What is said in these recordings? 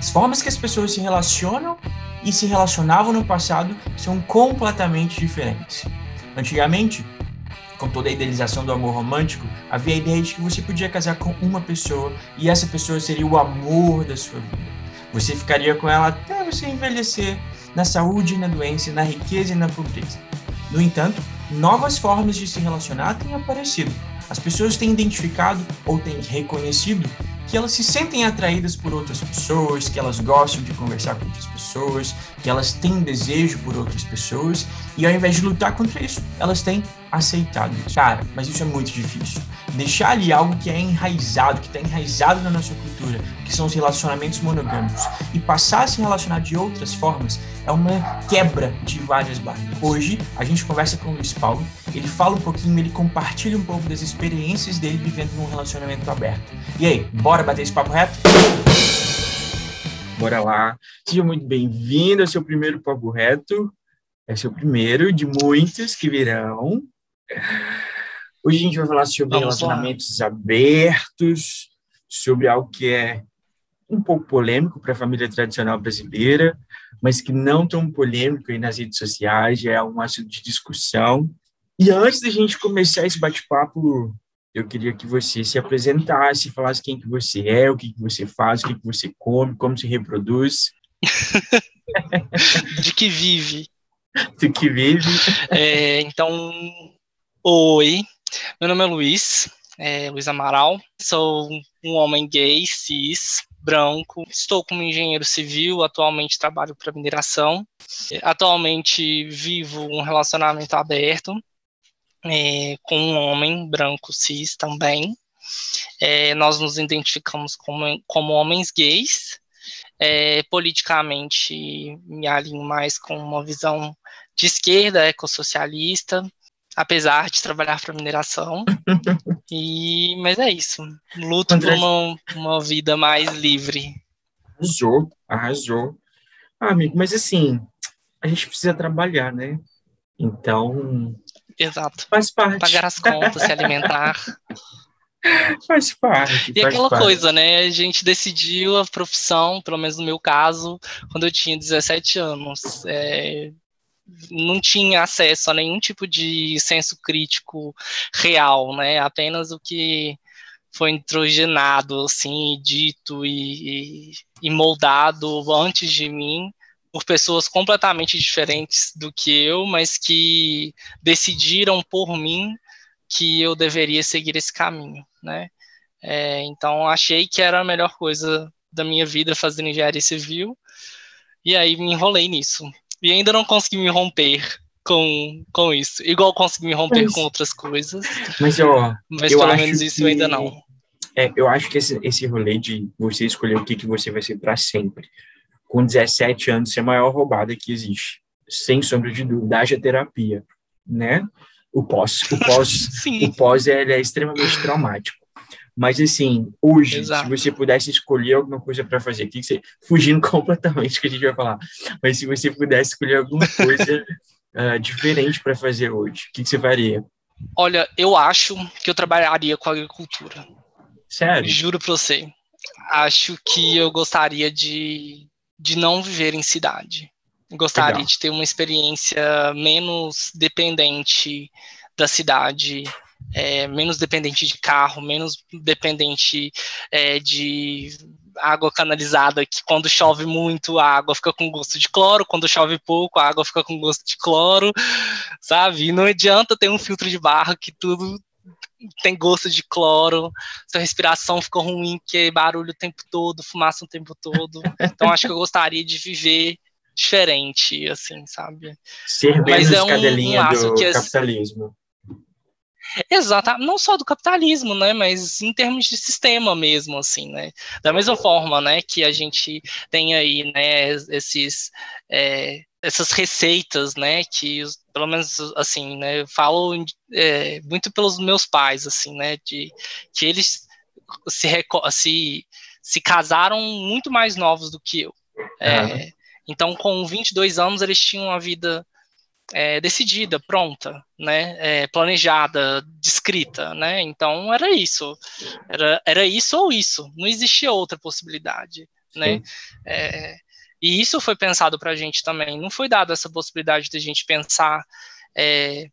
As formas que as pessoas se relacionam e se relacionavam no passado são completamente diferentes. Antigamente, com toda a idealização do amor romântico, havia a ideia de que você podia casar com uma pessoa e essa pessoa seria o amor da sua vida. Você ficaria com ela até você envelhecer, na saúde e na doença, na riqueza e na pobreza. No entanto, novas formas de se relacionar têm aparecido. As pessoas têm identificado ou têm reconhecido que elas se sentem atraídas por outras pessoas, que elas gostam de conversar com outras pessoas, que elas têm desejo por outras pessoas, e ao invés de lutar contra isso, elas têm aceitado. Cara, mas isso é muito difícil. Deixar ali algo que é enraizado, que está enraizado na nossa cultura, que são os relacionamentos monogâmicos, e passar a se relacionar de outras formas, é uma quebra de várias barreiras. Hoje, a gente conversa com o Luiz Paulo, ele fala um pouquinho, ele compartilha um pouco das experiências dele vivendo num relacionamento aberto. E aí, bora bater esse papo reto? Bora lá. Seja muito bem-vindo ao seu primeiro papo reto. É seu primeiro de muitos que virão. Hoje a gente vai falar sobre Vamos relacionamentos lá. abertos, sobre algo que é um pouco polêmico para a família tradicional brasileira, mas que não tão polêmico aí nas redes sociais, é um assunto de discussão. E antes da gente começar esse bate-papo, eu queria que você se apresentasse, falasse quem que você é, o que, que você faz, o que, que você come, como se reproduz. de que vive. De que vive. É, então, oi, meu nome é Luiz, é, Luiz Amaral, sou um homem gay, cis, branco. Estou como engenheiro civil, atualmente trabalho para mineração. Atualmente vivo um relacionamento aberto é, com um homem branco cis também. É, nós nos identificamos como, como homens gays. É, politicamente, me alinho mais com uma visão de esquerda, ecossocialista, apesar de trabalhar para mineração. e, mas é isso. Luto André... por uma, uma vida mais livre. Arrasou, arrasou. Ah, amigo, mas assim, a gente precisa trabalhar, né? Então. Exato. Faz parte. Pagar as contas, se alimentar. Faz parte. E faz aquela parte. coisa, né? A gente decidiu a profissão, pelo menos no meu caso, quando eu tinha 17 anos. É, não tinha acesso a nenhum tipo de senso crítico real, né? Apenas o que foi introgenado, assim, dito e, e, moldado antes de mim por pessoas completamente diferentes do que eu, mas que decidiram por mim que eu deveria seguir esse caminho, né? É, então achei que era a melhor coisa da minha vida fazer engenharia civil e aí me enrolei nisso e ainda não consegui me romper com, com isso. Igual consegui me romper mas, com outras coisas. Mas, ó, mas pelo menos isso que, eu ainda não. É, eu acho que esse, esse rolê de você escolher o que, que você vai ser para sempre, com 17 anos, é a maior roubada que existe. Sem sombra de dúvida, haja terapia, né? O pós, o pós, o pós é, é extremamente traumático. Mas, assim, hoje, Exato. se você pudesse escolher alguma coisa para fazer, que, que você. Fugindo completamente do que a gente vai falar, mas se você pudesse escolher alguma coisa uh, diferente para fazer hoje, o que, que você faria? Olha, eu acho que eu trabalharia com agricultura. Sério? Juro para você. Acho que eu gostaria de, de não viver em cidade. Gostaria Legal. de ter uma experiência menos dependente da cidade, é, menos dependente de carro, menos dependente é, de água canalizada, que quando chove muito a água fica com gosto de cloro, quando chove pouco a água fica com gosto de cloro, sabe? E não adianta ter um filtro de barro que tudo tem gosto de cloro, sua respiração fica ruim, que é barulho o tempo todo, fumaça o tempo todo. Então acho que eu gostaria de viver diferente, assim, sabe? Ser menos Mas é um, um do que, capitalismo. Exato, não só do capitalismo, né, mas em termos de sistema mesmo, assim, né, da mesma forma, né, que a gente tem aí, né, esses, é, essas receitas, né, que pelo menos, assim, né, eu falo é, muito pelos meus pais, assim, né, de que eles se, se, se casaram muito mais novos do que eu, é, então com 22 anos eles tinham uma vida é, decidida, pronta, né, é, planejada, descrita, né, então era isso, era, era isso ou isso, não existia outra possibilidade, né? É, e isso foi pensado para a gente também. Não foi dada essa possibilidade de a gente pensar é,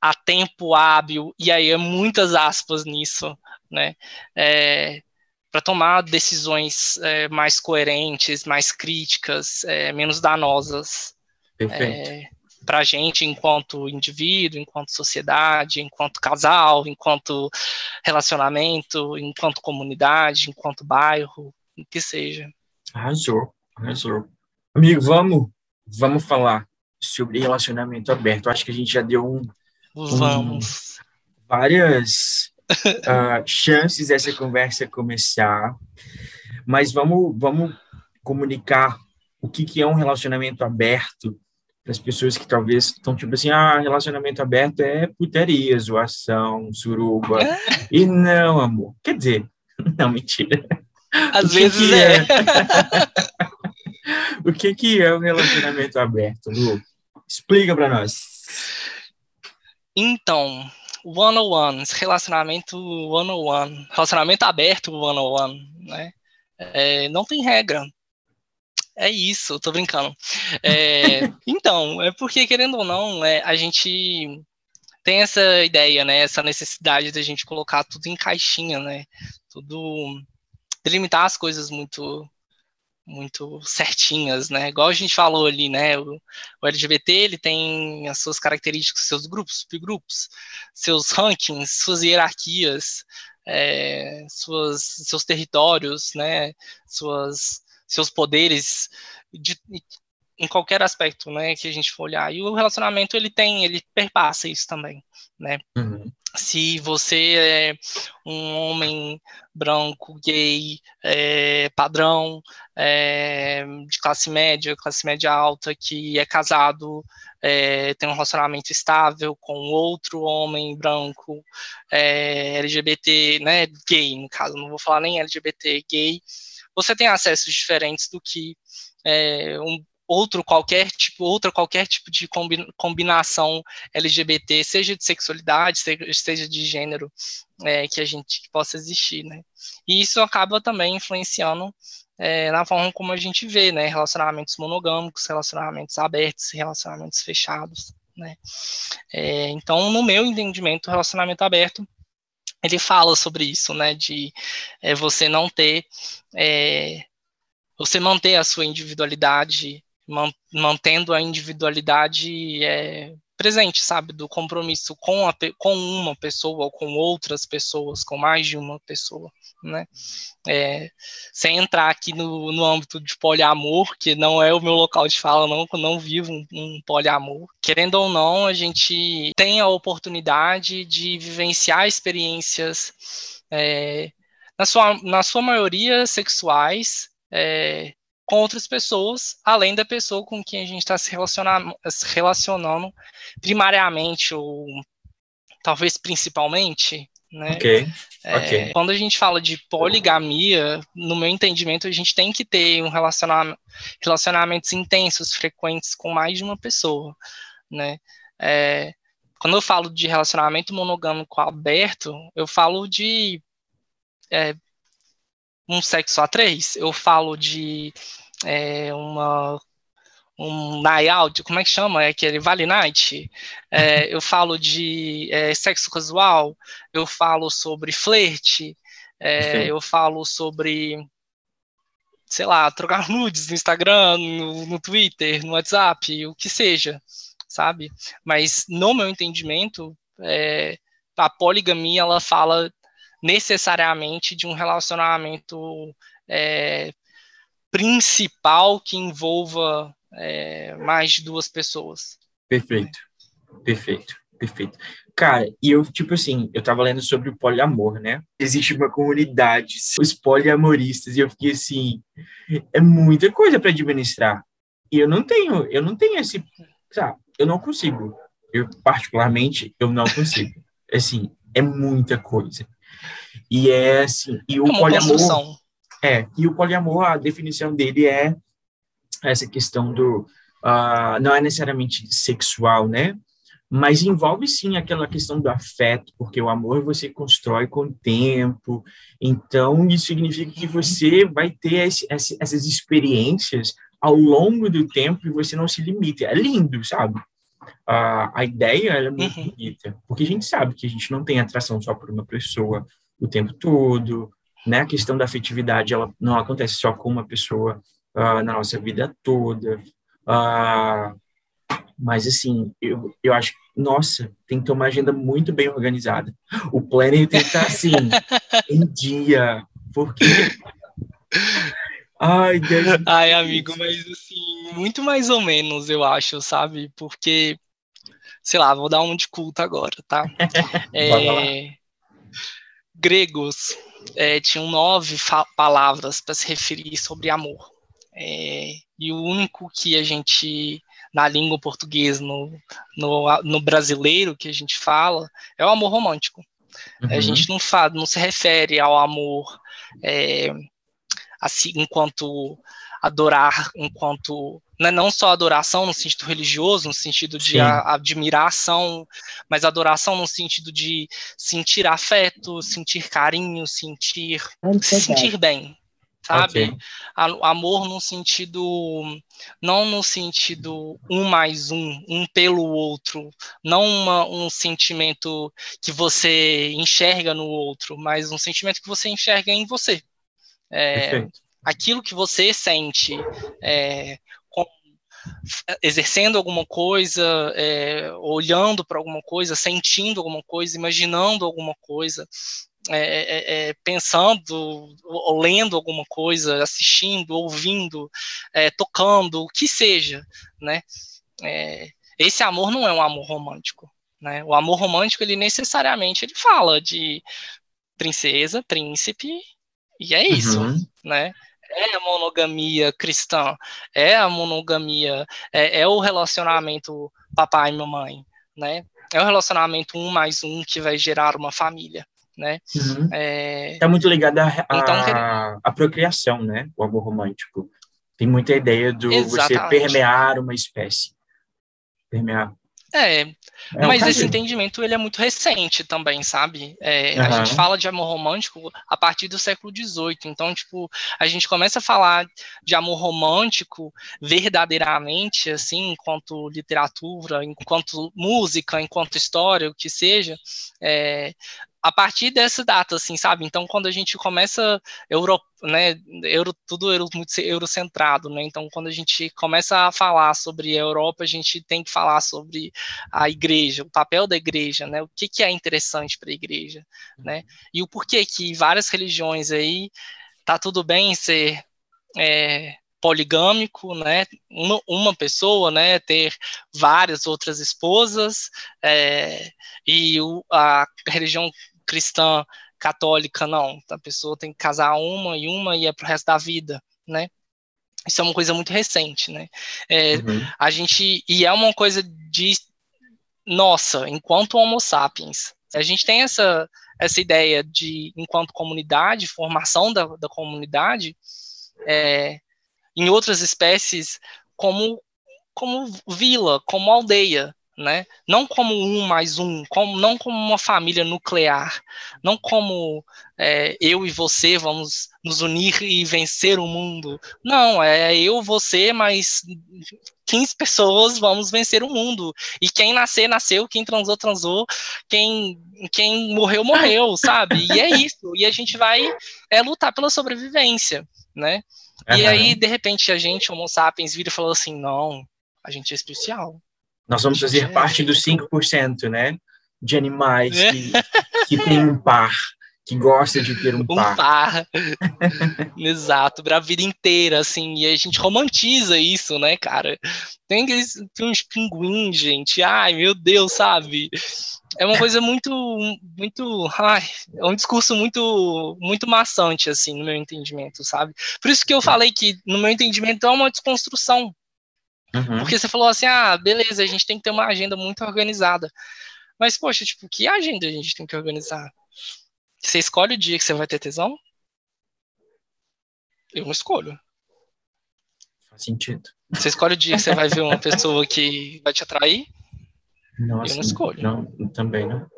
a tempo hábil, e aí é muitas aspas nisso, né? É, para tomar decisões mais coerentes, mais críticas, menos danosas. Perfeito. Para a gente enquanto indivíduo, enquanto sociedade, enquanto casal, enquanto relacionamento, enquanto comunidade, enquanto bairro, o que seja. Arrasou, arrasou. Amigo, vamos, vamos falar sobre relacionamento aberto. Acho que a gente já deu um, vamos. Um, várias uh, chances dessa conversa começar, mas vamos, vamos comunicar o que, que é um relacionamento aberto para as pessoas que talvez estão tipo assim, ah, relacionamento aberto é putaria, zoação, suruba. É? E não, amor. Quer dizer, não, mentira. Às vezes é. é? o que, que é um relacionamento aberto, Lu? Explica para nós. Então, one-on-one, relacionamento one-on-one, relacionamento aberto one-on-one, né? É, não tem regra. É isso, tô brincando. É, então, é porque, querendo ou não, é, a gente tem essa ideia, né? Essa necessidade de a gente colocar tudo em caixinha, né? Tudo delimitar as coisas muito muito certinhas, né? Igual a gente falou ali, né? O, o, LGBT ele tem as suas características, seus grupos, subgrupos, seus rankings, suas hierarquias, é, suas, seus territórios, né? Suas, seus poderes de, em qualquer aspecto, né? Que a gente for olhar. E o relacionamento ele tem, ele perpassa isso também, né? Uhum se você é um homem branco, gay, é, padrão, é, de classe média, classe média alta, que é casado, é, tem um relacionamento estável com outro homem branco, é, LGBT, né, gay, no caso, não vou falar nem LGBT, gay, você tem acessos diferentes do que é, um outro qualquer tipo, outra qualquer tipo de combinação LGBT, seja de sexualidade, seja de gênero, é, que a gente possa existir, né? E isso acaba também influenciando é, na forma como a gente vê, né? Relacionamentos monogâmicos, relacionamentos abertos, relacionamentos fechados, né? É, então, no meu entendimento, o relacionamento aberto ele fala sobre isso, né? De é, você não ter é, você manter a sua individualidade mantendo a individualidade é, presente, sabe, do compromisso com, a, com uma pessoa ou com outras pessoas, com mais de uma pessoa, né? É, sem entrar aqui no, no âmbito de poliamor, que não é o meu local de fala, não, não vivo um, um poliamor. Querendo ou não, a gente tem a oportunidade de vivenciar experiências, é, na, sua, na sua maioria sexuais, é, com outras pessoas, além da pessoa com quem a gente está se, se relacionando primariamente ou talvez principalmente, né? Okay. É, okay. Quando a gente fala de poligamia, no meu entendimento, a gente tem que ter um relacionamento, relacionamentos intensos, frequentes com mais de uma pessoa, né? É, quando eu falo de relacionamento monogâmico aberto, eu falo de é, um sexo a três, eu falo de é, uma um night out, como é que chama? É aquele Vale Night. É, eu falo de é, sexo casual, eu falo sobre flerte, é, eu falo sobre, sei lá, trocar nudes no Instagram, no, no, Twitter, no WhatsApp, o que seja, sabe? Mas no meu entendimento, é, a poligamia ela fala necessariamente de um relacionamento é, principal que envolva é, mais de duas pessoas. Perfeito, perfeito, perfeito. Cara, e eu, tipo assim, eu tava lendo sobre o poliamor, né? Existe uma comunidade, os poliamoristas, e eu fiquei assim, é muita coisa para administrar. E eu não tenho, eu não tenho esse, sabe, eu não consigo. Eu, particularmente, eu não consigo. Assim, é muita coisa. E é assim, e o poliamor... Construção. É, e o poliamor, a definição dele é essa questão do. Uh, não é necessariamente sexual, né? mas envolve sim aquela questão do afeto, porque o amor você constrói com o tempo, então isso significa que você vai ter esse, essas experiências ao longo do tempo e você não se limita. É lindo, sabe? A, a ideia é muito uhum. bonita, porque a gente sabe que a gente não tem atração só por uma pessoa o tempo todo, né? A questão da afetividade ela não acontece só com uma pessoa uh, na nossa vida toda. Uh, mas, assim, eu, eu acho que, nossa, tem que ter uma agenda muito bem organizada. O planner tem que estar, assim, em dia, porque... Ai, Deus. Ai, amigo, mas, assim, muito mais ou menos, eu acho, sabe? Porque, sei lá, vou dar um de culto agora, tá? É, gregos é, tinham nove palavras para se referir sobre amor. É, e o único que a gente na língua portuguesa, no, no, no brasileiro que a gente fala, é o amor romântico. Uhum. A gente não fala, não se refere ao amor é, assim, enquanto adorar, enquanto não, é não só adoração no sentido religioso, no sentido de a, admiração, mas adoração no sentido de sentir afeto, sentir carinho, sentir, se sentir bem, sabe? Okay. Amor no sentido, não no sentido um mais um, um pelo outro, não uma, um sentimento que você enxerga no outro, mas um sentimento que você enxerga em você. É, aquilo que você sente é, com, exercendo alguma coisa, é, olhando para alguma coisa, sentindo alguma coisa, imaginando alguma coisa, é, é, é, pensando, ou lendo alguma coisa, assistindo, ouvindo, tocando, o que seja, né? Esse amor não é um amor romântico, né? O amor romântico, ele necessariamente, ele fala de princesa, príncipe, e é isso, uhum. né? É a monogamia cristã, é a monogamia, é, é o relacionamento papai e mamãe, né? É o relacionamento um mais um que vai gerar uma família né? Uhum. É... Tá muito ligado à então, a, procriação, né? O amor romântico. Tem muita ideia do Exatamente. você permear uma espécie. Permear. É, é mas um esse entendimento ele é muito recente também, sabe? É, uhum. A gente fala de amor romântico a partir do século XVIII, então, tipo, a gente começa a falar de amor romântico verdadeiramente, assim, enquanto literatura, enquanto música, enquanto história, o que seja, é, a partir dessa data, assim, sabe? Então, quando a gente começa Euro, né, euro, tudo euro, muito eurocentrado, né? Então, quando a gente começa a falar sobre a Europa, a gente tem que falar sobre a igreja, o papel da igreja, né? O que, que é interessante para a igreja, né? E o porquê que várias religiões aí tá tudo bem ser é, poligâmico, né? Uma, uma, pessoa, né? Ter várias outras esposas é, e o, a religião cristã católica, não. A pessoa tem que casar uma e uma e é pro resto da vida, né? Isso é uma coisa muito recente, né? É, uhum. A gente e é uma coisa de nossa, enquanto Homo sapiens, a gente tem essa essa ideia de enquanto comunidade, formação da, da comunidade, é, em outras espécies como como vila, como aldeia, né? Não como um mais um, como, não como uma família nuclear, não como é, eu e você vamos nos unir e vencer o mundo. Não, é eu, você, mais 15 pessoas vamos vencer o mundo. E quem nascer, nasceu, quem transou, transou, quem, quem morreu, morreu, sabe? E é isso. E a gente vai é, lutar pela sobrevivência, né? Uhum. E aí, de repente, a gente, Homo sapiens, vira e fala assim: não, a gente é especial nós vamos fazer parte dos 5%, né? De animais que, que tem um par, que gosta de ter um, um par. par. Exato, para a vida inteira, assim, e a gente romantiza isso, né, cara? Tem, tem uns pinguins, gente, ai, meu Deus, sabe? É uma coisa muito, muito, ai, é um discurso muito, muito maçante, assim, no meu entendimento, sabe? Por isso que eu falei que, no meu entendimento, é uma desconstrução Uhum. Porque você falou assim, ah, beleza, a gente tem que ter uma agenda muito organizada. Mas, poxa, tipo, que agenda a gente tem que organizar? Você escolhe o dia que você vai ter tesão? Eu não escolho. Faz sentido. Você escolhe o dia que você vai ver uma pessoa que vai te atrair? Nossa, eu não escolho. Não, também não.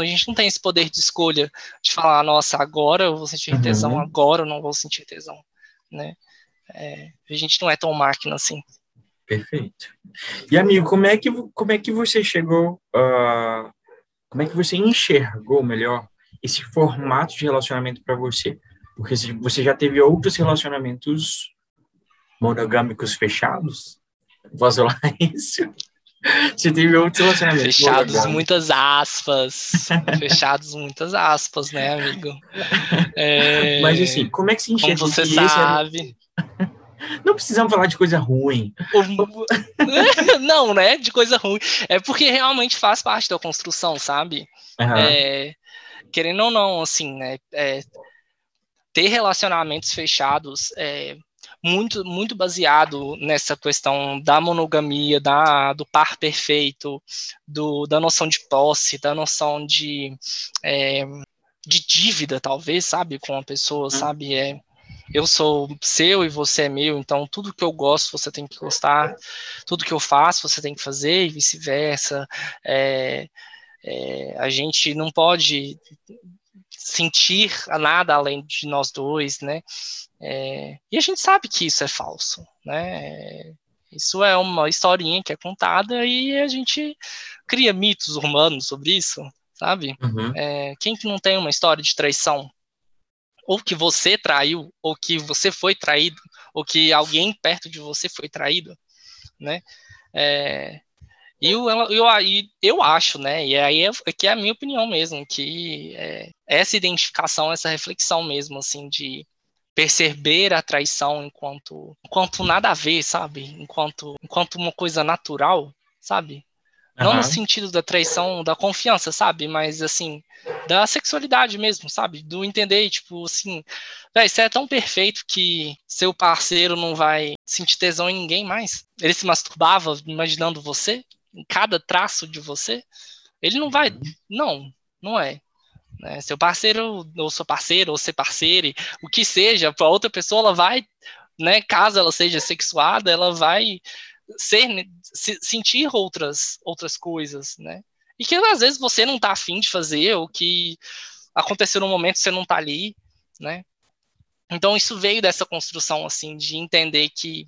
A gente não tem esse poder de escolha de falar, nossa, agora eu vou sentir tesão, uhum. agora eu não vou sentir tesão, né? É, a gente não é tão máquina assim. Perfeito. E amigo, como é que como é que você chegou uh, como é que você enxergou melhor esse formato de relacionamento para você? Porque você já teve outros relacionamentos monogâmicos fechados? Posso falar isso? Você teve outros relacionamentos. Fechados, muitas aspas. Fechados, muitas aspas, né, amigo? É... Mas assim, como é que se enxerga? Como você sabe. Era... Não precisamos falar de coisa ruim. Não, né? De coisa ruim. É porque realmente faz parte da construção, sabe? Uhum. É, querendo ou não, assim, né? É, ter relacionamentos fechados é, muito, muito baseado nessa questão da monogamia, da, do par perfeito, do, da noção de posse, da noção de, é, de dívida, talvez, sabe, com a pessoa, hum. sabe? É, eu sou seu e você é meu, então tudo que eu gosto você tem que gostar, tudo que eu faço você tem que fazer e vice-versa. É, é, a gente não pode sentir nada além de nós dois, né? É, e a gente sabe que isso é falso, né? Isso é uma historinha que é contada e a gente cria mitos humanos sobre isso, sabe? Uhum. É, quem que não tem uma história de traição? Ou que você traiu, ou que você foi traído, ou que alguém perto de você foi traído, né? É, eu, eu, eu acho, né? E aí é, é, que é a minha opinião mesmo, que é, essa identificação, essa reflexão mesmo, assim, de perceber a traição enquanto, enquanto nada a ver, sabe? Enquanto, enquanto uma coisa natural, sabe? Uhum. Não no sentido da traição, da confiança, sabe? Mas, assim, da sexualidade mesmo, sabe? Do entender, tipo, assim, você é tão perfeito que seu parceiro não vai sentir tesão em ninguém mais. Ele se masturbava imaginando você, em cada traço de você, ele não vai. Uhum. Não, não é. Né? Seu parceiro, ou sua parceira, ou ser parceiro, o que seja, para outra pessoa, ela vai, né, caso ela seja sexuada, ela vai ser, se, sentir outras, outras coisas, né? E que às vezes você não tá afim de fazer, ou que aconteceu num momento que você não tá ali, né? Então isso veio dessa construção, assim, de entender que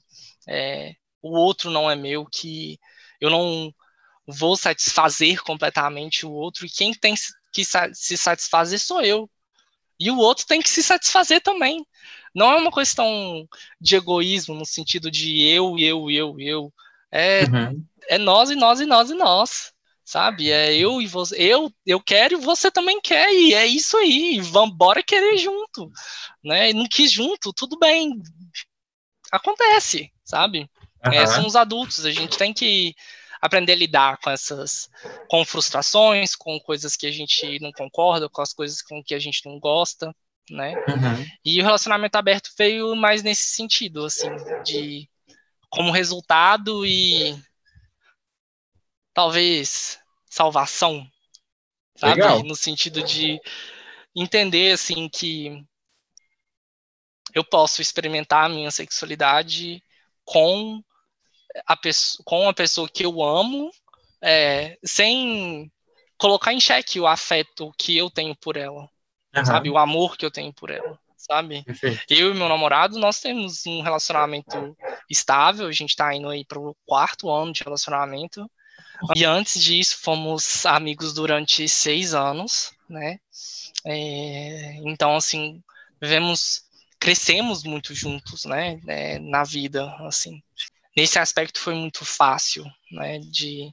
é, o outro não é meu, que eu não vou satisfazer completamente o outro, e quem tem que se satisfazer sou eu. E o outro tem que se satisfazer também. Não é uma questão de egoísmo no sentido de eu, eu, eu, eu. É, uhum. é nós e nós e nós e nós. Sabe? É eu e você. Eu, eu quero e você também quer. E é isso aí. Vamos bora querer junto. Né? E não quis junto, tudo bem. Acontece, sabe? Uhum. É, são os adultos. A gente tem que aprender a lidar com essas com frustrações, com coisas que a gente não concorda, com as coisas com que a gente não gosta, né? Uhum. E o relacionamento aberto veio mais nesse sentido, assim, de como resultado e talvez salvação, sabe? Legal. No sentido de entender assim que eu posso experimentar a minha sexualidade com a com a pessoa que eu amo, é, sem colocar em xeque o afeto que eu tenho por ela, uhum. sabe? O amor que eu tenho por ela, sabe? Perfeito. Eu e meu namorado, nós temos um relacionamento estável, a gente tá indo aí pro quarto ano de relacionamento. E antes disso, fomos amigos durante seis anos, né? É, então, assim, vivemos, crescemos muito juntos, né? É, na vida, assim nesse aspecto foi muito fácil, né, de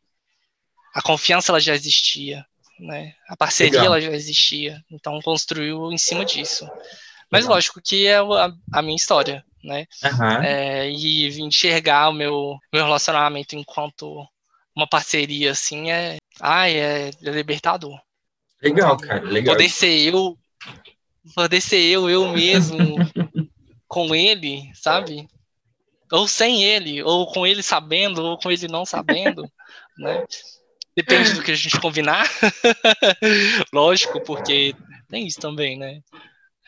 a confiança ela já existia, né, a parceria Legal. ela já existia, então construiu em cima disso. Mas Legal. lógico que é a, a minha história, né, uhum. é, e enxergar o meu, meu relacionamento enquanto uma parceria assim é, ai, é, é libertador. Legal, cara, legal. Poder ser eu, poder ser eu, eu mesmo com ele, sabe? Ou sem ele, ou com ele sabendo, ou com ele não sabendo, né? Depende do que a gente combinar. Lógico, porque tem isso também, né?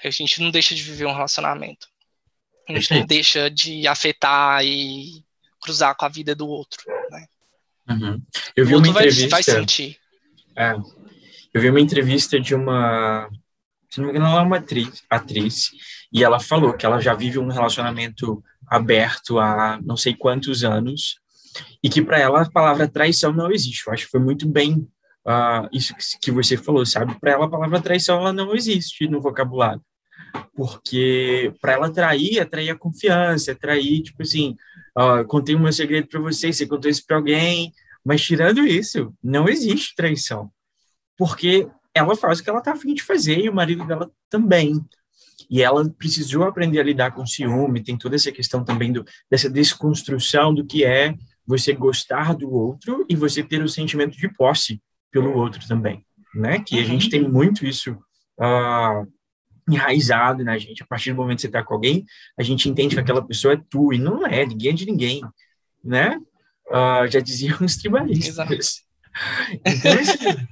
A gente não deixa de viver um relacionamento. A gente não deixa de afetar e cruzar com a vida do outro, né? Uhum. Eu vi uma entrevista. Vai, vai sentir. É, eu vi uma entrevista de uma. Se não me engano, ela é uma atriz, atriz, e ela falou que ela já vive um relacionamento aberto há não sei quantos anos, e que para ela a palavra traição não existe. Eu acho que foi muito bem uh, isso que você falou, sabe? Para ela a palavra traição ela não existe no vocabulário. Porque para ela trair, é trair a confiança, é trair, tipo assim, uh, contei um meu segredo para você, você contou isso para alguém, mas tirando isso, não existe traição. Porque ela faz o que ela tá afim de fazer e o marido dela também. E ela precisou aprender a lidar com ciúme, tem toda essa questão também do, dessa desconstrução do que é você gostar do outro e você ter o sentimento de posse pelo outro também, né? Que a uhum. gente tem muito isso uh, enraizado na gente. A partir do momento que você está com alguém, a gente entende que aquela pessoa é tu e não é, ninguém é de ninguém, né? Uh, já diziam os tribalistas. Então, assim,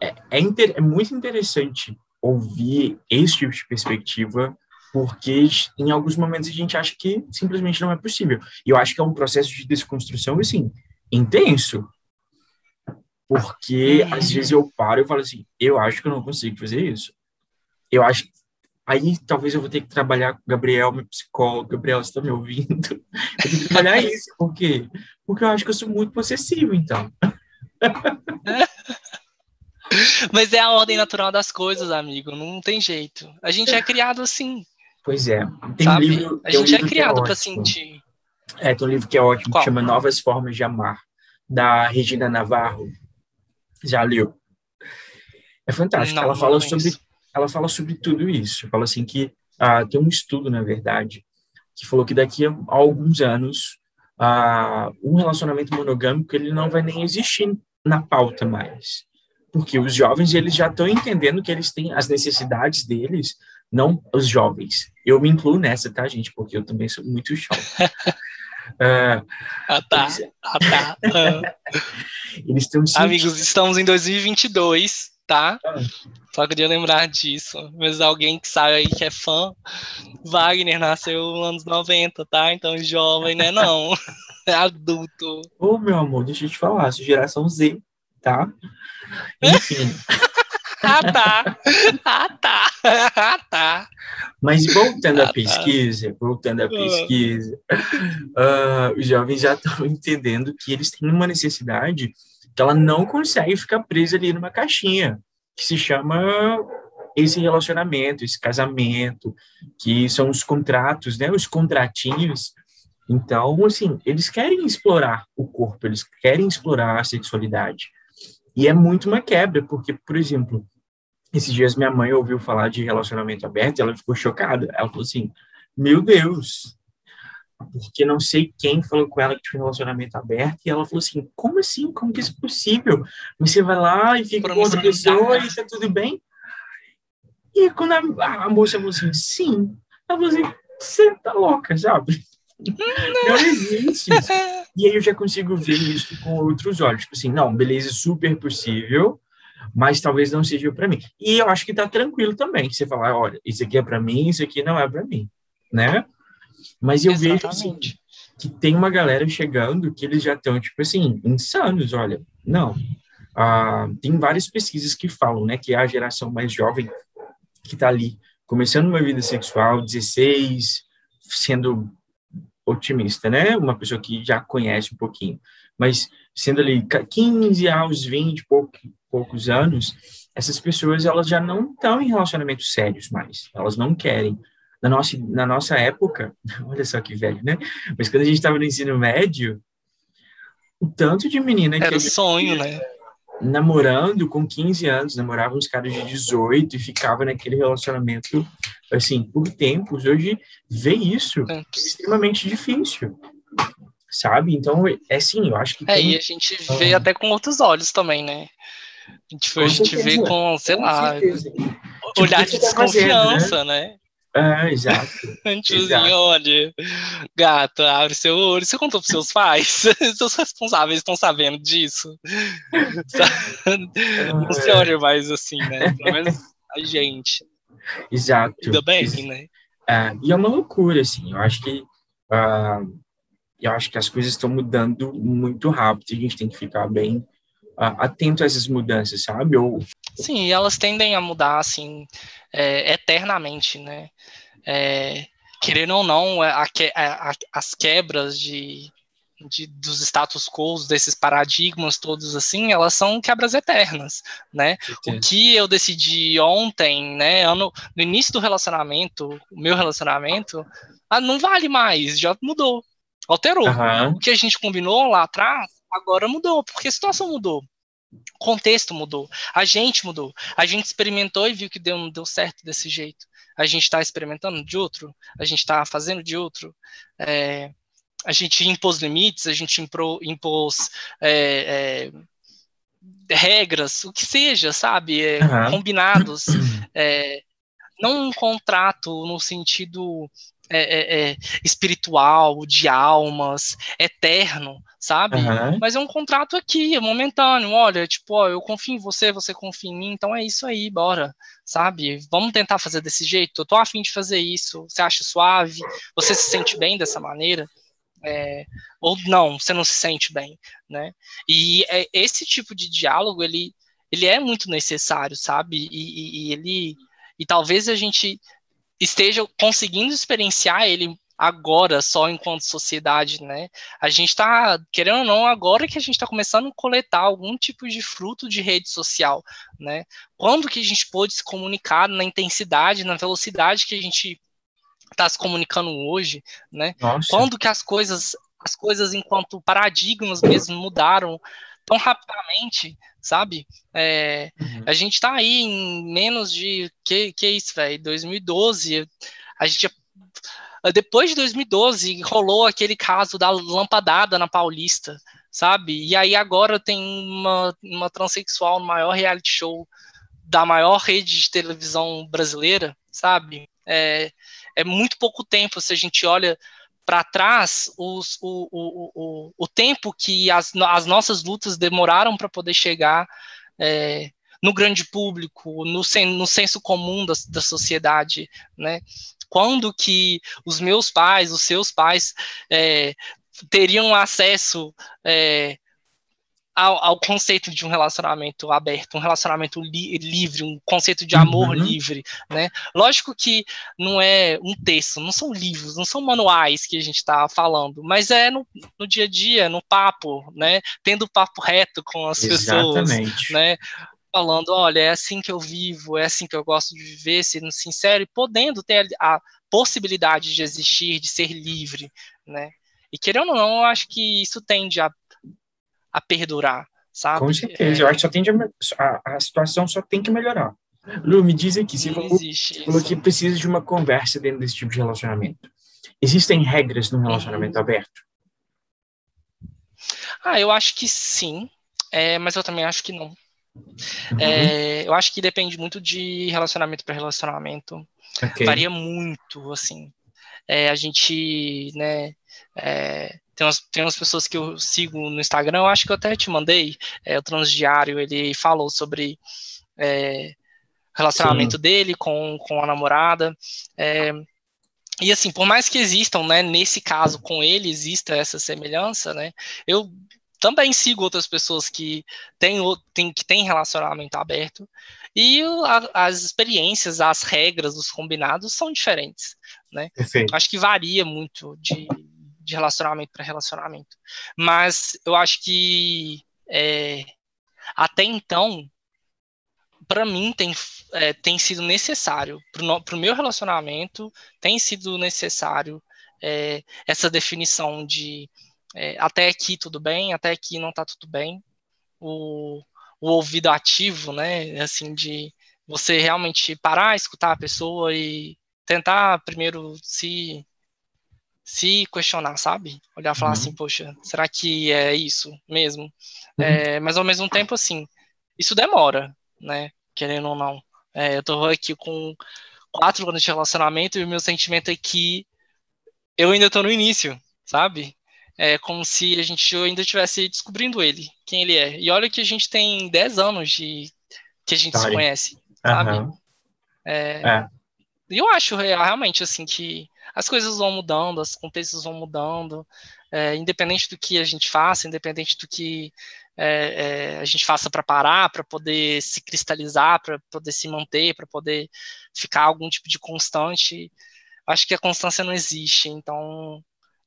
é, é, inter, é muito interessante ouvir esse tipo de perspectiva, porque em alguns momentos a gente acha que simplesmente não é possível. E eu acho que é um processo de desconstrução, assim, intenso. Porque uhum. às vezes eu paro e falo assim, eu acho que eu não consigo fazer isso. Eu acho Aí talvez eu vou ter que trabalhar com o Gabriel, meu psicólogo. Gabriel, você está me ouvindo? Eu tenho que trabalhar isso. Por quê? Porque eu acho que eu sou muito possessivo, então. Mas é a ordem natural das coisas, amigo. Não tem jeito. A gente é criado assim. Pois é. Tem sabe? Um livro, a gente um é criado é para sentir. É, tem um livro que é ótimo, Qual? que chama Novas Formas de Amar, da Regina Navarro. Já leu? É fantástico. Não, ela fala sobre ela fala sobre tudo isso. Fala assim que ah, tem um estudo, na verdade, que falou que daqui a alguns anos ah, um relacionamento monogâmico ele não vai nem existir na pauta mais, porque os jovens eles já estão entendendo que eles têm as necessidades deles, não os jovens. Eu me incluo nessa, tá, gente? Porque eu também sou muito jovem. Uh, ah, tá. Eles... Ah, tá. Uh. eles estão Amigos, estamos em 2022 tá? Ah. Só queria lembrar disso. Mas alguém que sabe aí que é fã, Wagner nasceu nos anos 90, tá? Então jovem, né? Não. É adulto. Ô, meu amor, deixa eu te falar, sou geração Z, tá? Enfim. ah, tá. Ah, tá. Ah, tá. Mas voltando ah, à tá. pesquisa, voltando à ah. pesquisa, uh, os jovens já estão entendendo que eles têm uma necessidade que ela não consegue ficar presa ali numa caixinha, que se chama esse relacionamento, esse casamento, que são os contratos, né, os contratinhos. Então, assim, eles querem explorar o corpo, eles querem explorar a sexualidade. E é muito uma quebra, porque, por exemplo, esses dias minha mãe ouviu falar de relacionamento aberto e ela ficou chocada. Ela falou assim: Meu Deus, porque não sei quem falou com ela que tinha um relacionamento aberto, e ela falou assim, como assim? Como que isso é possível? Você vai lá e fica com outra pessoa e tá tudo bem? E quando a, a moça falou assim, sim, ela falou assim, você tá louca, sabe? Não existe isso. E aí eu já consigo ver isso com outros olhos. Tipo assim, não, beleza, super possível, mas talvez não seja para mim. E eu acho que tá tranquilo também. Você falar, olha, isso aqui é para mim, isso aqui não é para mim, né? Mas eu Exatamente. vejo assim, que tem uma galera chegando que eles já estão, tipo assim, insanos, olha. Não. Ah, tem várias pesquisas que falam, né, que é a geração mais jovem que está ali, começando uma vida sexual, 16, sendo otimista, né? Uma pessoa que já conhece um pouquinho. Mas sendo ali 15 aos 20 poucos anos, essas pessoas elas já não estão em relacionamentos sérios mais. Elas não querem na nossa, na nossa época, olha só que velho, né? Mas quando a gente estava no ensino médio, o tanto de menina Era que. Era sonho, né? Namorando com 15 anos, namorava uns caras de 18 e ficava naquele relacionamento, assim, por tempos. Hoje, ver isso é extremamente difícil, sabe? Então, é assim, eu acho que. É, tem... e a gente vê ah. até com outros olhos também, né? A gente, a gente vê com, sei com lá, tipo, olhar de desconfiança, tá fazendo, né? né? É, exato. Tiozinho, olha, gata, abre seu olho. Você contou pros seus pais? Seus responsáveis estão sabendo disso? Não se olha mais assim, né? Pelo menos a gente. Exato. Ainda bem, né? É, e é uma loucura, assim. Eu acho que uh, eu acho que as coisas estão mudando muito rápido e a gente tem que ficar bem uh, atento a essas mudanças, sabe? Ou... Sim, elas tendem a mudar, assim, é, eternamente, né? É, querendo ou não, a, a, a, as quebras de, de, dos status quo, desses paradigmas todos assim, elas são quebras eternas, né? O que eu decidi ontem, né, ano, no início do relacionamento, o meu relacionamento, ah, não vale mais, já mudou, alterou. Uhum. O que a gente combinou lá atrás, agora mudou, porque a situação mudou. O contexto mudou, a gente mudou, a gente experimentou e viu que deu, não deu certo desse jeito. A gente está experimentando de outro, a gente está fazendo de outro. É, a gente impôs limites, a gente impro, impôs é, é, regras, o que seja, sabe? Uhum. Combinados. É, não um contrato no sentido é, é, é, espiritual, de almas, eterno, sabe? Uhum. Mas é um contrato aqui, é momentâneo. Olha, tipo, ó, eu confio em você, você confia em mim, então é isso aí, bora, sabe? Vamos tentar fazer desse jeito. Eu tô afim de fazer isso. Você acha suave? Você se sente bem dessa maneira? É, ou não, você não se sente bem, né? E é, esse tipo de diálogo ele, ele é muito necessário, sabe? E, e, e, ele e talvez a gente esteja conseguindo experienciar ele agora só enquanto sociedade, né? A gente está querendo ou não agora que a gente está começando a coletar algum tipo de fruto de rede social, né? Quando que a gente pôde se comunicar na intensidade, na velocidade que a gente está se comunicando hoje, né? Nossa. Quando que as coisas, as coisas enquanto paradigmas mesmo mudaram tão rapidamente, sabe? É, uhum. A gente está aí em menos de que que é isso, velho? 2012, a gente depois de 2012 rolou aquele caso da lampadada na Paulista, sabe? E aí agora tem uma, uma transexual no maior reality show da maior rede de televisão brasileira, sabe? É, é muito pouco tempo se a gente olha para trás os, o, o, o, o tempo que as, as nossas lutas demoraram para poder chegar é, no grande público, no, sen, no senso comum da, da sociedade, né? Quando que os meus pais, os seus pais, é, teriam acesso é, ao, ao, conceito de um relacionamento aberto, um relacionamento li livre, um conceito de amor uhum. livre, né? Lógico que não é um texto, não são livros, não são manuais que a gente está falando, mas é no, no, dia a dia, no papo, né? Tendo papo reto com as Exatamente. pessoas, né? Falando, olha, é assim que eu vivo, é assim que eu gosto de viver, sendo sincero e podendo ter a possibilidade de existir, de ser livre, né? E querendo ou não, eu acho que isso tende a a perdurar, sabe? Com certeza, é... eu acho que só tende a, a, a, situação só tem que melhorar. Lu, me diz aqui, você falou, você falou que precisa de uma conversa dentro desse tipo de relacionamento. Existem regras no relacionamento uhum. aberto? Ah, eu acho que sim, é, mas eu também acho que não. Uhum. É, eu acho que depende muito de relacionamento para relacionamento. Okay. Varia muito, assim. É, a gente, né, é, tem umas, tem umas pessoas que eu sigo no Instagram, eu acho que eu até te mandei, é, o Transdiário, ele falou sobre é, relacionamento Sim. dele com, com a namorada. É, e assim, por mais que existam, né, nesse caso com ele exista essa semelhança, né, eu também sigo outras pessoas que têm, têm, que têm relacionamento aberto e a, as experiências, as regras, os combinados são diferentes, né? Perfeito. Acho que varia muito de, de relacionamento para relacionamento. Mas eu acho que é, até então, para mim, tem, é, tem sido necessário, para o meu relacionamento, tem sido necessário é, essa definição de é, até aqui tudo bem, até aqui não está tudo bem. O, o ouvido ativo, né? Assim, de você realmente parar, escutar a pessoa e tentar primeiro se se questionar, sabe? Olhar e falar uhum. assim, poxa, será que é isso mesmo? Uhum. É, mas ao mesmo tempo, assim, isso demora, né? Querendo ou não. É, eu tô aqui com quatro anos de relacionamento e o meu sentimento é que eu ainda tô no início, sabe? É como se a gente ainda estivesse descobrindo ele, quem ele é. E olha que a gente tem dez anos de que a gente Sorry. se conhece, sabe? Uhum. É, é. Eu acho realmente assim que as coisas vão mudando, os contextos vão mudando, é, independente do que a gente faça, independente do que é, é, a gente faça para parar, para poder se cristalizar, para poder se manter, para poder ficar algum tipo de constante, acho que a constância não existe. Então,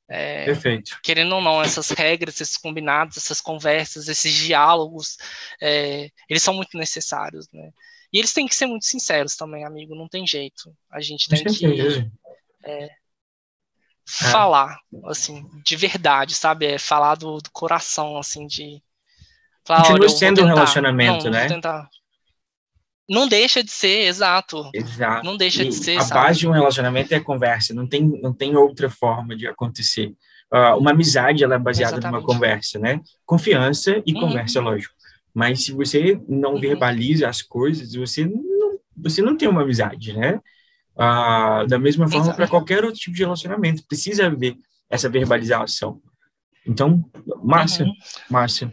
é, Perfeito. Querendo ou não, essas regras, esses combinados, essas conversas, esses diálogos, é, eles são muito necessários, né? E eles têm que ser muito sinceros também, amigo, não tem jeito. A gente tem que é, falar, assim, de verdade, sabe? É falar do, do coração, assim, de... Falar, Continua sendo um relacionamento, não, né? Tentar. Não deixa de ser, exato. Exato. Não deixa e de ser. A sabe? base de um relacionamento é conversa, não tem, não tem outra forma de acontecer. Uh, uma amizade ela é baseada Exatamente. numa conversa, né? Confiança e uhum. conversa, lógico. Mas se você não uhum. verbaliza as coisas, você não, você não tem uma amizade, né? Uh, da mesma forma para qualquer outro tipo de relacionamento, precisa haver essa verbalização. Então, massa, uhum. massa.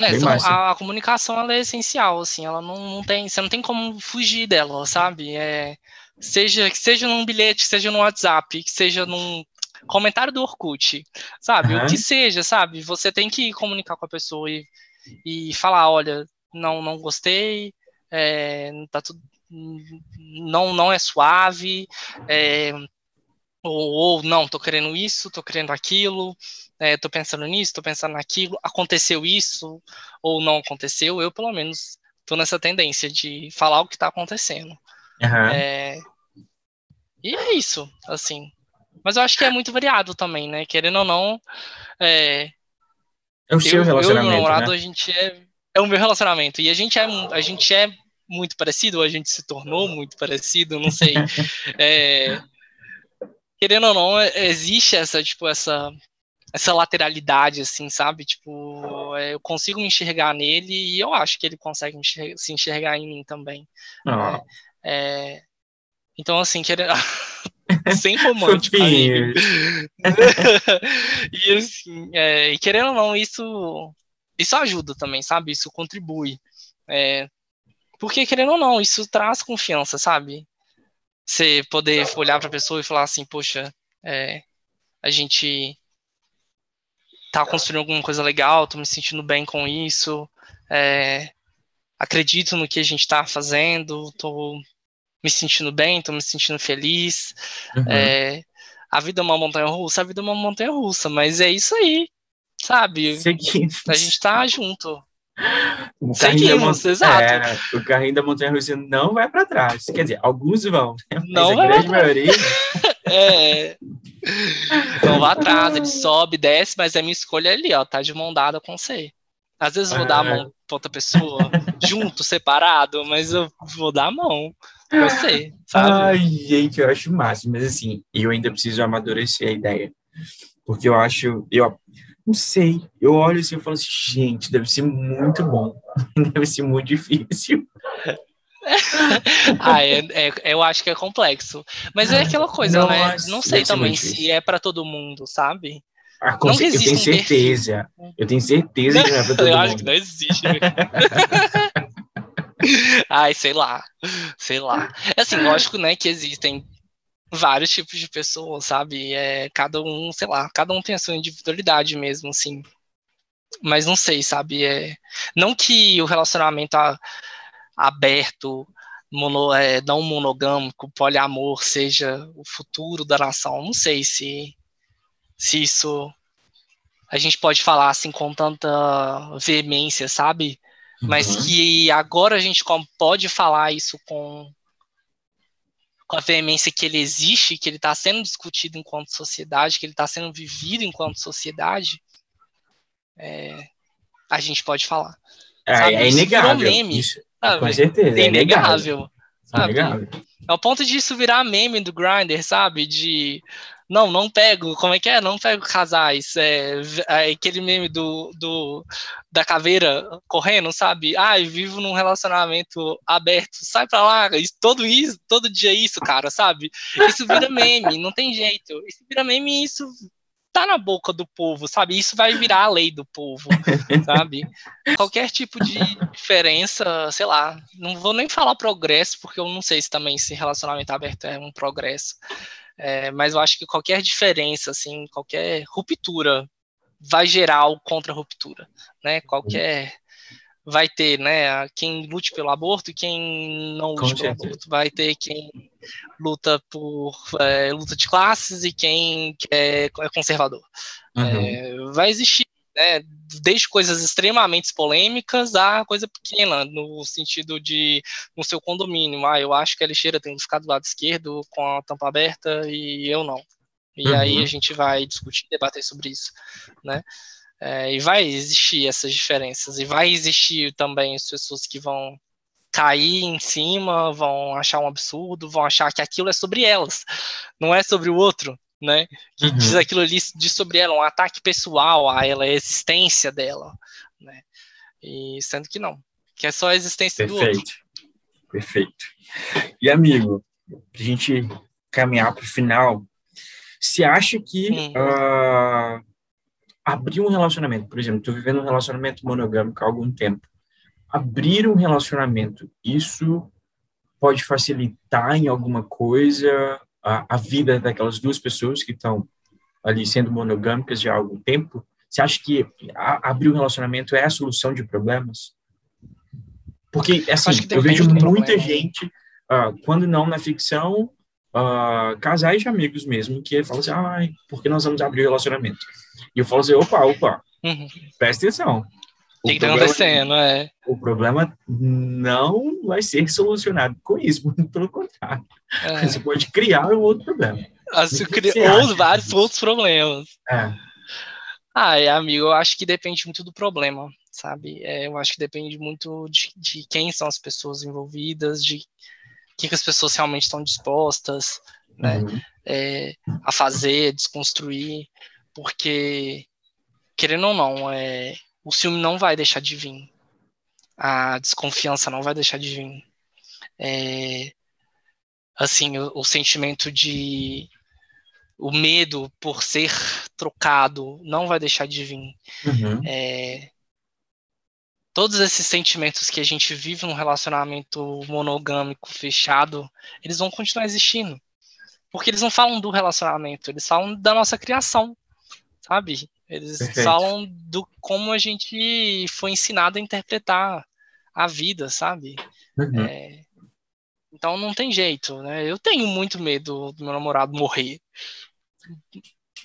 É, então, a, a, comunicação ela é essencial, assim, ela não, não, tem, você não tem como fugir dela, sabe? É, seja que seja num bilhete, seja no WhatsApp, que seja num comentário do Orkut, sabe? Uhum. O que seja, sabe? Você tem que comunicar com a pessoa e, e falar, olha, não, não gostei, é, tá tudo, não, não é suave, é, ou, ou, não, tô querendo isso, tô querendo aquilo, é, tô pensando nisso, tô pensando naquilo, aconteceu isso ou não aconteceu, eu pelo menos tô nessa tendência de falar o que tá acontecendo. Uhum. É, e é isso, assim. Mas eu acho que é muito variado também, né? Querendo ou não. É, é o seu relacionamento. Eu e o namorado, né? a gente é. É o meu relacionamento. E a gente é, a gente é muito parecido, ou a gente se tornou muito parecido, não sei. é, querendo ou não, existe essa, tipo, essa essa lateralidade, assim, sabe? Tipo, é, eu consigo me enxergar nele e eu acho que ele consegue enxergar, se enxergar em mim também. Ah. É, é, então, assim, querendo... sem romântico, e assim, é, querendo ou não, isso, isso ajuda também, sabe? Isso contribui. É, porque, querendo ou não, isso traz confiança, sabe? Você poder olhar para a pessoa e falar assim, poxa, é, a gente tá construindo alguma coisa legal, tô me sentindo bem com isso, é, acredito no que a gente tá fazendo, tô me sentindo bem, tô me sentindo feliz. Uhum. É, a vida é uma montanha russa, a vida é uma montanha russa, mas é isso aí, sabe? Seguimos. A gente tá junto. O Seguimos, da exato. É, o carrinho da montanha russa não vai para trás. Quer dizer, alguns vão, né? não mas a grande maioria. é. Vá atrás, ele sobe, desce, mas a minha escolha é ali, ó, tá de mão dada com você. Às vezes eu vou dar a mão pra outra pessoa, junto, separado, mas eu vou dar a mão pra você, sabe? Ai, gente, eu acho máximo, mas assim, eu ainda preciso amadurecer a ideia. Porque eu acho, eu não sei, eu olho assim e falo assim, gente, deve ser muito bom, deve ser muito difícil. ah, é, é, eu acho que é complexo. Mas é aquela coisa, Nossa, né? Não sei também se é para todo mundo, sabe? Ah, não eu tenho certeza. Um eu tenho certeza que não é pra todo eu mundo. acho que não existe. Ai, sei lá. Sei lá. É assim, lógico, né, que existem vários tipos de pessoas, sabe? É, cada um, sei lá, cada um tem a sua individualidade mesmo, assim. Mas não sei, sabe? É, não que o relacionamento a, aberto, mono, é, não monogâmico, poliamor seja o futuro da nação. Não sei se, se isso a gente pode falar assim com tanta veemência, sabe? Uhum. Mas que agora a gente pode falar isso com, com a veemência que ele existe, que ele está sendo discutido enquanto sociedade, que ele está sendo vivido enquanto sociedade, é, a gente pode falar. É, é inegável. Isso, Sabe? Com certeza. É inegável. Sabe? Inegável. É o ponto disso virar meme do Grindr, sabe? De não, não pego, como é que é? Não pego casais. É, é aquele meme do, do da caveira correndo, sabe? Ai, vivo num relacionamento aberto. Sai pra lá, todo isso, todo dia isso, cara, sabe? Isso vira meme, não tem jeito. Isso vira meme e isso tá na boca do povo, sabe? Isso vai virar a lei do povo, sabe? Qualquer tipo de diferença, sei lá, não vou nem falar progresso, porque eu não sei se também esse relacionamento aberto é um progresso. É, mas eu acho que qualquer diferença, assim, qualquer ruptura vai gerar o contra-ruptura, né? Qualquer vai ter, né, quem lute pelo aborto e quem não lute pelo aborto. Vai ter quem luta por é, luta de classes e quem é, é conservador. Uhum. É, vai existir, né, desde coisas extremamente polêmicas a coisa pequena, no sentido de, no seu condomínio, ah, eu acho que a lixeira tem que ficar do lado esquerdo com a tampa aberta e eu não. E uhum. aí a gente vai discutir, debater sobre isso, né? É, e vai existir essas diferenças, e vai existir também as pessoas que vão cair em cima, vão achar um absurdo, vão achar que aquilo é sobre elas, não é sobre o outro, né? Que uhum. diz aquilo ali diz sobre ela, um ataque pessoal a ela, a existência dela, né? E sendo que não, que é só a existência Perfeito. do outro. Perfeito. E amigo, a gente caminhar para o final, se acha que uhum. uh, abrir um relacionamento, por exemplo, estou vivendo um relacionamento monogâmico há algum tempo. Abrir um relacionamento, isso pode facilitar em alguma coisa a, a vida daquelas duas pessoas que estão ali sendo monogâmicas já há algum tempo? Você acha que a, abrir um relacionamento é a solução de problemas? Porque, assim, eu vejo muita problema. gente, uh, quando não na ficção, uh, casais de amigos mesmo, que falam assim, ai, por que nós vamos abrir o relacionamento? E eu falo assim, opa, opa, uhum. presta atenção. O que está acontecendo, é. O problema não vai ser solucionado com isso, pelo contrário. É. Você pode criar um outro problema. Assim, ou vários outros problemas. É. Ah, é, amigo, eu acho que depende muito do problema, sabe? É, eu acho que depende muito de, de quem são as pessoas envolvidas, de que, que as pessoas realmente estão dispostas né, uhum. é, a fazer, desconstruir, porque, querendo ou não, é, o ciúme não vai deixar de vir, a desconfiança não vai deixar de vir. É, assim, o, o sentimento de o medo por ser trocado não vai deixar de vir. Uhum. É, todos esses sentimentos que a gente vive num relacionamento monogâmico fechado, eles vão continuar existindo. Porque eles não falam do relacionamento, eles falam da nossa criação, sabe? Eles Perfeito. falam do como a gente foi ensinado a interpretar a vida, sabe? Uhum. É, então não tem jeito, né? Eu tenho muito medo do meu namorado morrer.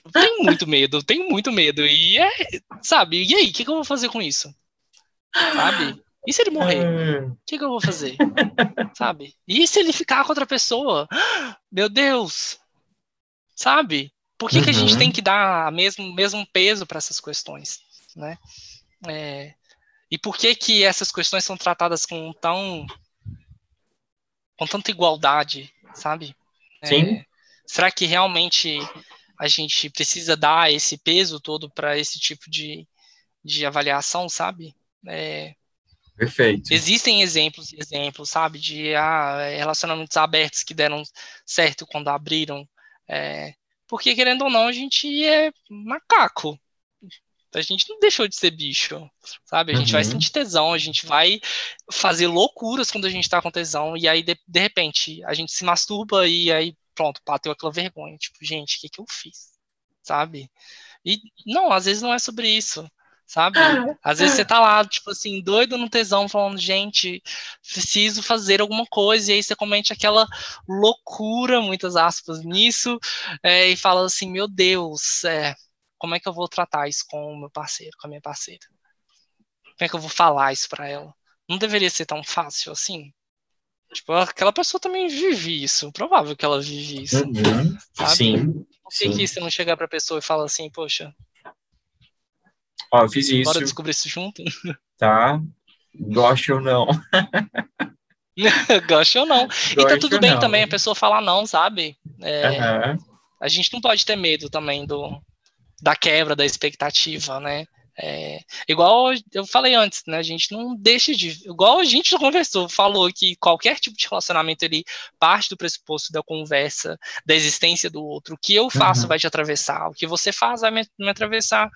Eu tenho muito medo, tenho muito medo. E é, sabe? E aí, o que, que eu vou fazer com isso? Sabe? E se ele morrer? O hum. que, que, eu vou fazer? Sabe? E se ele ficar com outra pessoa? Meu Deus! Sabe? Por que, uhum. que a gente tem uhum. que dar mesmo, mesmo peso para essas questões? Né? É, e por que, que essas questões são tratadas com tão com tanta igualdade, sabe? É, Sim. será que realmente a gente precisa dar esse peso todo para esse tipo de, de avaliação, sabe? É, Perfeito. Existem exemplos e exemplos, sabe, de ah, relacionamentos abertos que deram certo quando abriram. É, porque, querendo ou não, a gente é macaco. A gente não deixou de ser bicho, sabe? A gente uhum. vai sentir tesão, a gente vai fazer loucuras quando a gente tá com tesão, e aí, de, de repente, a gente se masturba e aí, pronto, bateu aquela vergonha. Tipo, gente, o que, que eu fiz? Sabe? E não, às vezes não é sobre isso sabe? Às vezes você tá lá, tipo assim, doido no tesão, falando, gente, preciso fazer alguma coisa, e aí você comete aquela loucura, muitas aspas, nisso, é, e fala assim, meu Deus, é, como é que eu vou tratar isso com o meu parceiro, com a minha parceira? Como é que eu vou falar isso para ela? Não deveria ser tão fácil assim? Tipo, aquela pessoa também vive isso, provável que ela vive isso. Uhum, sabe? Sim. Por que, sim. que você não chegar pra pessoa e fala assim, poxa, Ó, eu fiz isso. Bora descobrir isso junto? Tá. Goste ou não. Goste ou não. Goste e tá tudo bem não. também a pessoa falar não, sabe? É, uhum. A gente não pode ter medo também do, da quebra da expectativa, né? É, igual eu falei antes, né? A gente não deixa de. Igual a gente já conversou, falou que qualquer tipo de relacionamento ele parte do pressuposto da conversa, da existência do outro. O que eu faço uhum. vai te atravessar, o que você faz vai me, me atravessar.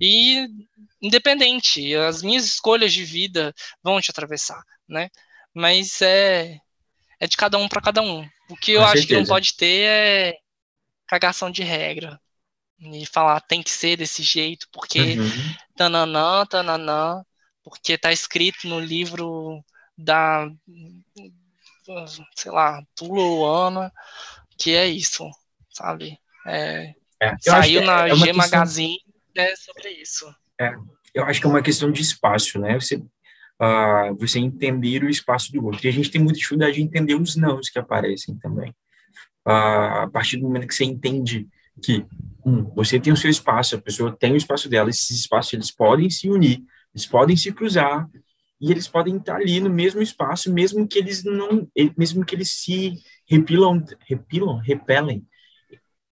E independente, as minhas escolhas de vida vão te atravessar, né? Mas é, é de cada um para cada um. O que eu Com acho certeza. que não pode ter é cagação de regra. E falar tem que ser desse jeito, porque uhum. tananã, tananã, porque tá escrito no livro da, sei lá, Tula ou Ana, que é isso, sabe? É, é, saiu na é G questão... Magazine é sobre isso. É, eu acho que é uma questão de espaço, né? Você, uh, você entender o espaço do outro. E a gente tem muita dificuldade de entender os nãos que aparecem também. Uh, a partir do momento que você entende que um, você tem o seu espaço, a pessoa tem o espaço dela, esses espaços eles podem se unir, eles podem se cruzar e eles podem estar ali no mesmo espaço, mesmo que eles não, mesmo que eles se repilam, repilam, repelem,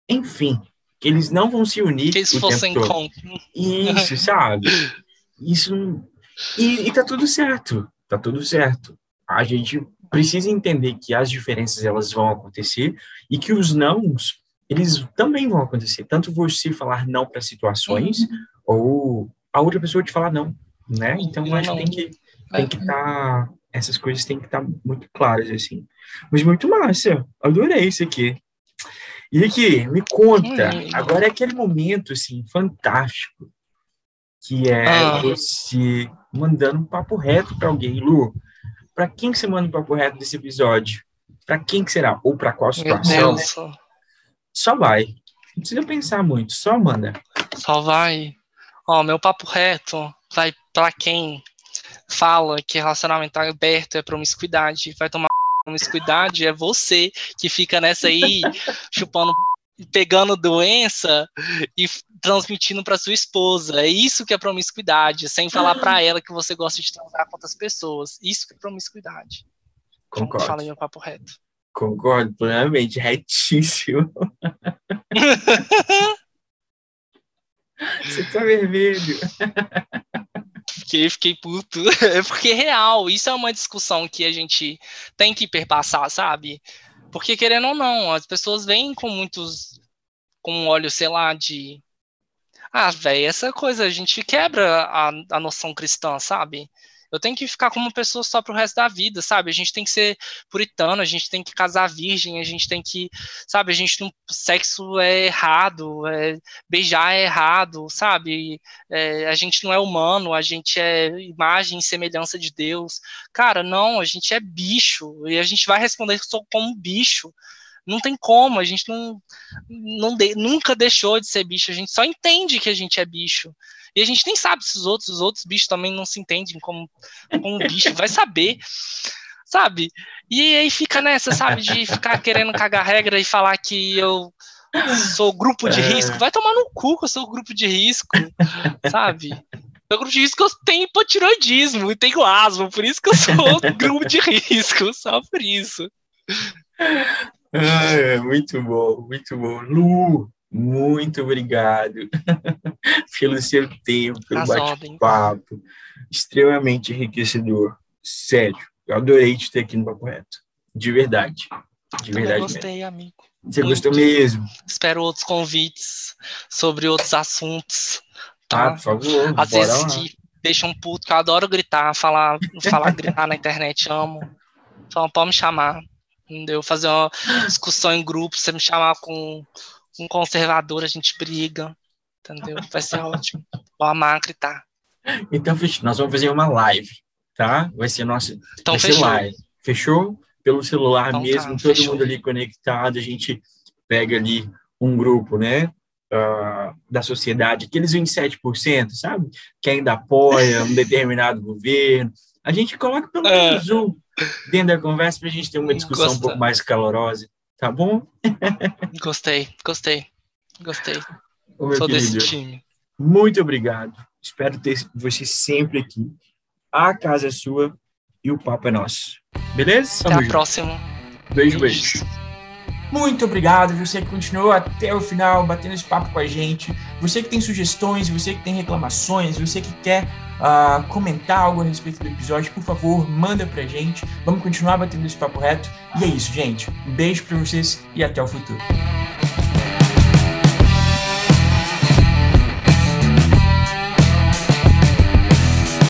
enfim, que eles não vão se unir. Que eles fossem com. Isso, sabe? Isso. E, e tá tudo certo. Tá tudo certo. A gente precisa entender que as diferenças elas vão acontecer e que os nãos eles também vão acontecer. Tanto você falar não para situações uhum. ou a outra pessoa te falar não, né? Então eu acho que tem que tem que estar tá, essas coisas têm que estar tá muito claras assim. Mas muito massa. Adorei isso aqui. E aqui, me conta, hum. agora é aquele momento, assim, fantástico, que é ah. você mandando um papo reto para alguém. Lu, para quem que você manda um papo reto desse episódio? Para quem que será? Ou para qual situação? Só vai. Não precisa pensar muito, só manda. Só vai. Ó, meu papo reto vai para quem fala que relacionamento aberto é promiscuidade, vai tomar promiscuidade é você que fica nessa aí chupando pegando doença e transmitindo para sua esposa. É isso que é promiscuidade, sem falar para ela que você gosta de transar com outras pessoas. Isso que é promiscuidade. Concordo. Fala meu papo reto. Concordo plenamente, retíssimo. você tá vermelho fiquei, fiquei puto. É porque é real, isso é uma discussão que a gente tem que perpassar, sabe? Porque querendo ou não, as pessoas vêm com muitos. com um óleo, sei lá, de. Ah, velho, essa coisa, a gente quebra a, a noção cristã, sabe? Eu tenho que ficar como pessoa só pro resto da vida, sabe? A gente tem que ser puritano, a gente tem que casar virgem, a gente tem que, sabe? A gente não, sexo é errado, é, beijar é errado, sabe? É, a gente não é humano, a gente é imagem e semelhança de Deus. Cara, não, a gente é bicho e a gente vai responder como bicho. Não tem como, a gente não, não de, nunca deixou de ser bicho, a gente só entende que a gente é bicho. E a gente nem sabe se os outros, os outros bichos também não se entendem como, como bicho, vai saber, sabe? E aí fica nessa, sabe, de ficar querendo cagar regra e falar que eu sou grupo de é. risco. Vai tomar no cu que eu sou grupo de risco, sabe? Meu grupo de risco eu tenho hipotiroidismo e tenho asma, por isso que eu sou grupo de risco, só por isso. Ah, muito bom, muito bom. Lu, muito obrigado pelo seu tempo, pelo bate-papo. Extremamente enriquecedor. Sério, eu adorei te ter aqui no Papo Reto. De verdade. De verdade. Gostei, mesmo. amigo. Você Muito. gostou mesmo? Espero outros convites sobre outros assuntos. Tá, ah, por favor. Às vezes lá. que deixam um puto, que eu adoro gritar, falar, falar gritar na internet, amo. Então pode me chamar. Entendeu? Fazer uma discussão em grupo, você me chamar com um conservador, a gente briga, entendeu? Vai ser ótimo. Vou amar gritar. Então, nós vamos fazer uma live, tá? Vai ser nossa. Então, vai fechou. live. Fechou? Pelo celular então, tá, mesmo, tá, todo fechou. mundo ali conectado, a gente pega ali um grupo, né? Uh, da sociedade, aqueles 27%, sabe? Que ainda apoia um determinado governo. A gente coloca pelo é. menos um dentro da conversa para a gente ter uma discussão Gosta. um pouco mais calorosa. Tá bom? gostei, gostei, gostei. Ô, Sou querido, desse time. Muito obrigado. Espero ter você sempre aqui. A casa é sua e o papo é nosso. Beleza? Até Tamo a próxima. Beijo, beijo. Muito obrigado, você que continuou até o final batendo esse papo com a gente. Você que tem sugestões, você que tem reclamações, você que quer uh, comentar algo a respeito do episódio, por favor, manda pra gente. Vamos continuar batendo esse papo reto. E é isso, gente. Um beijo pra vocês e até o futuro.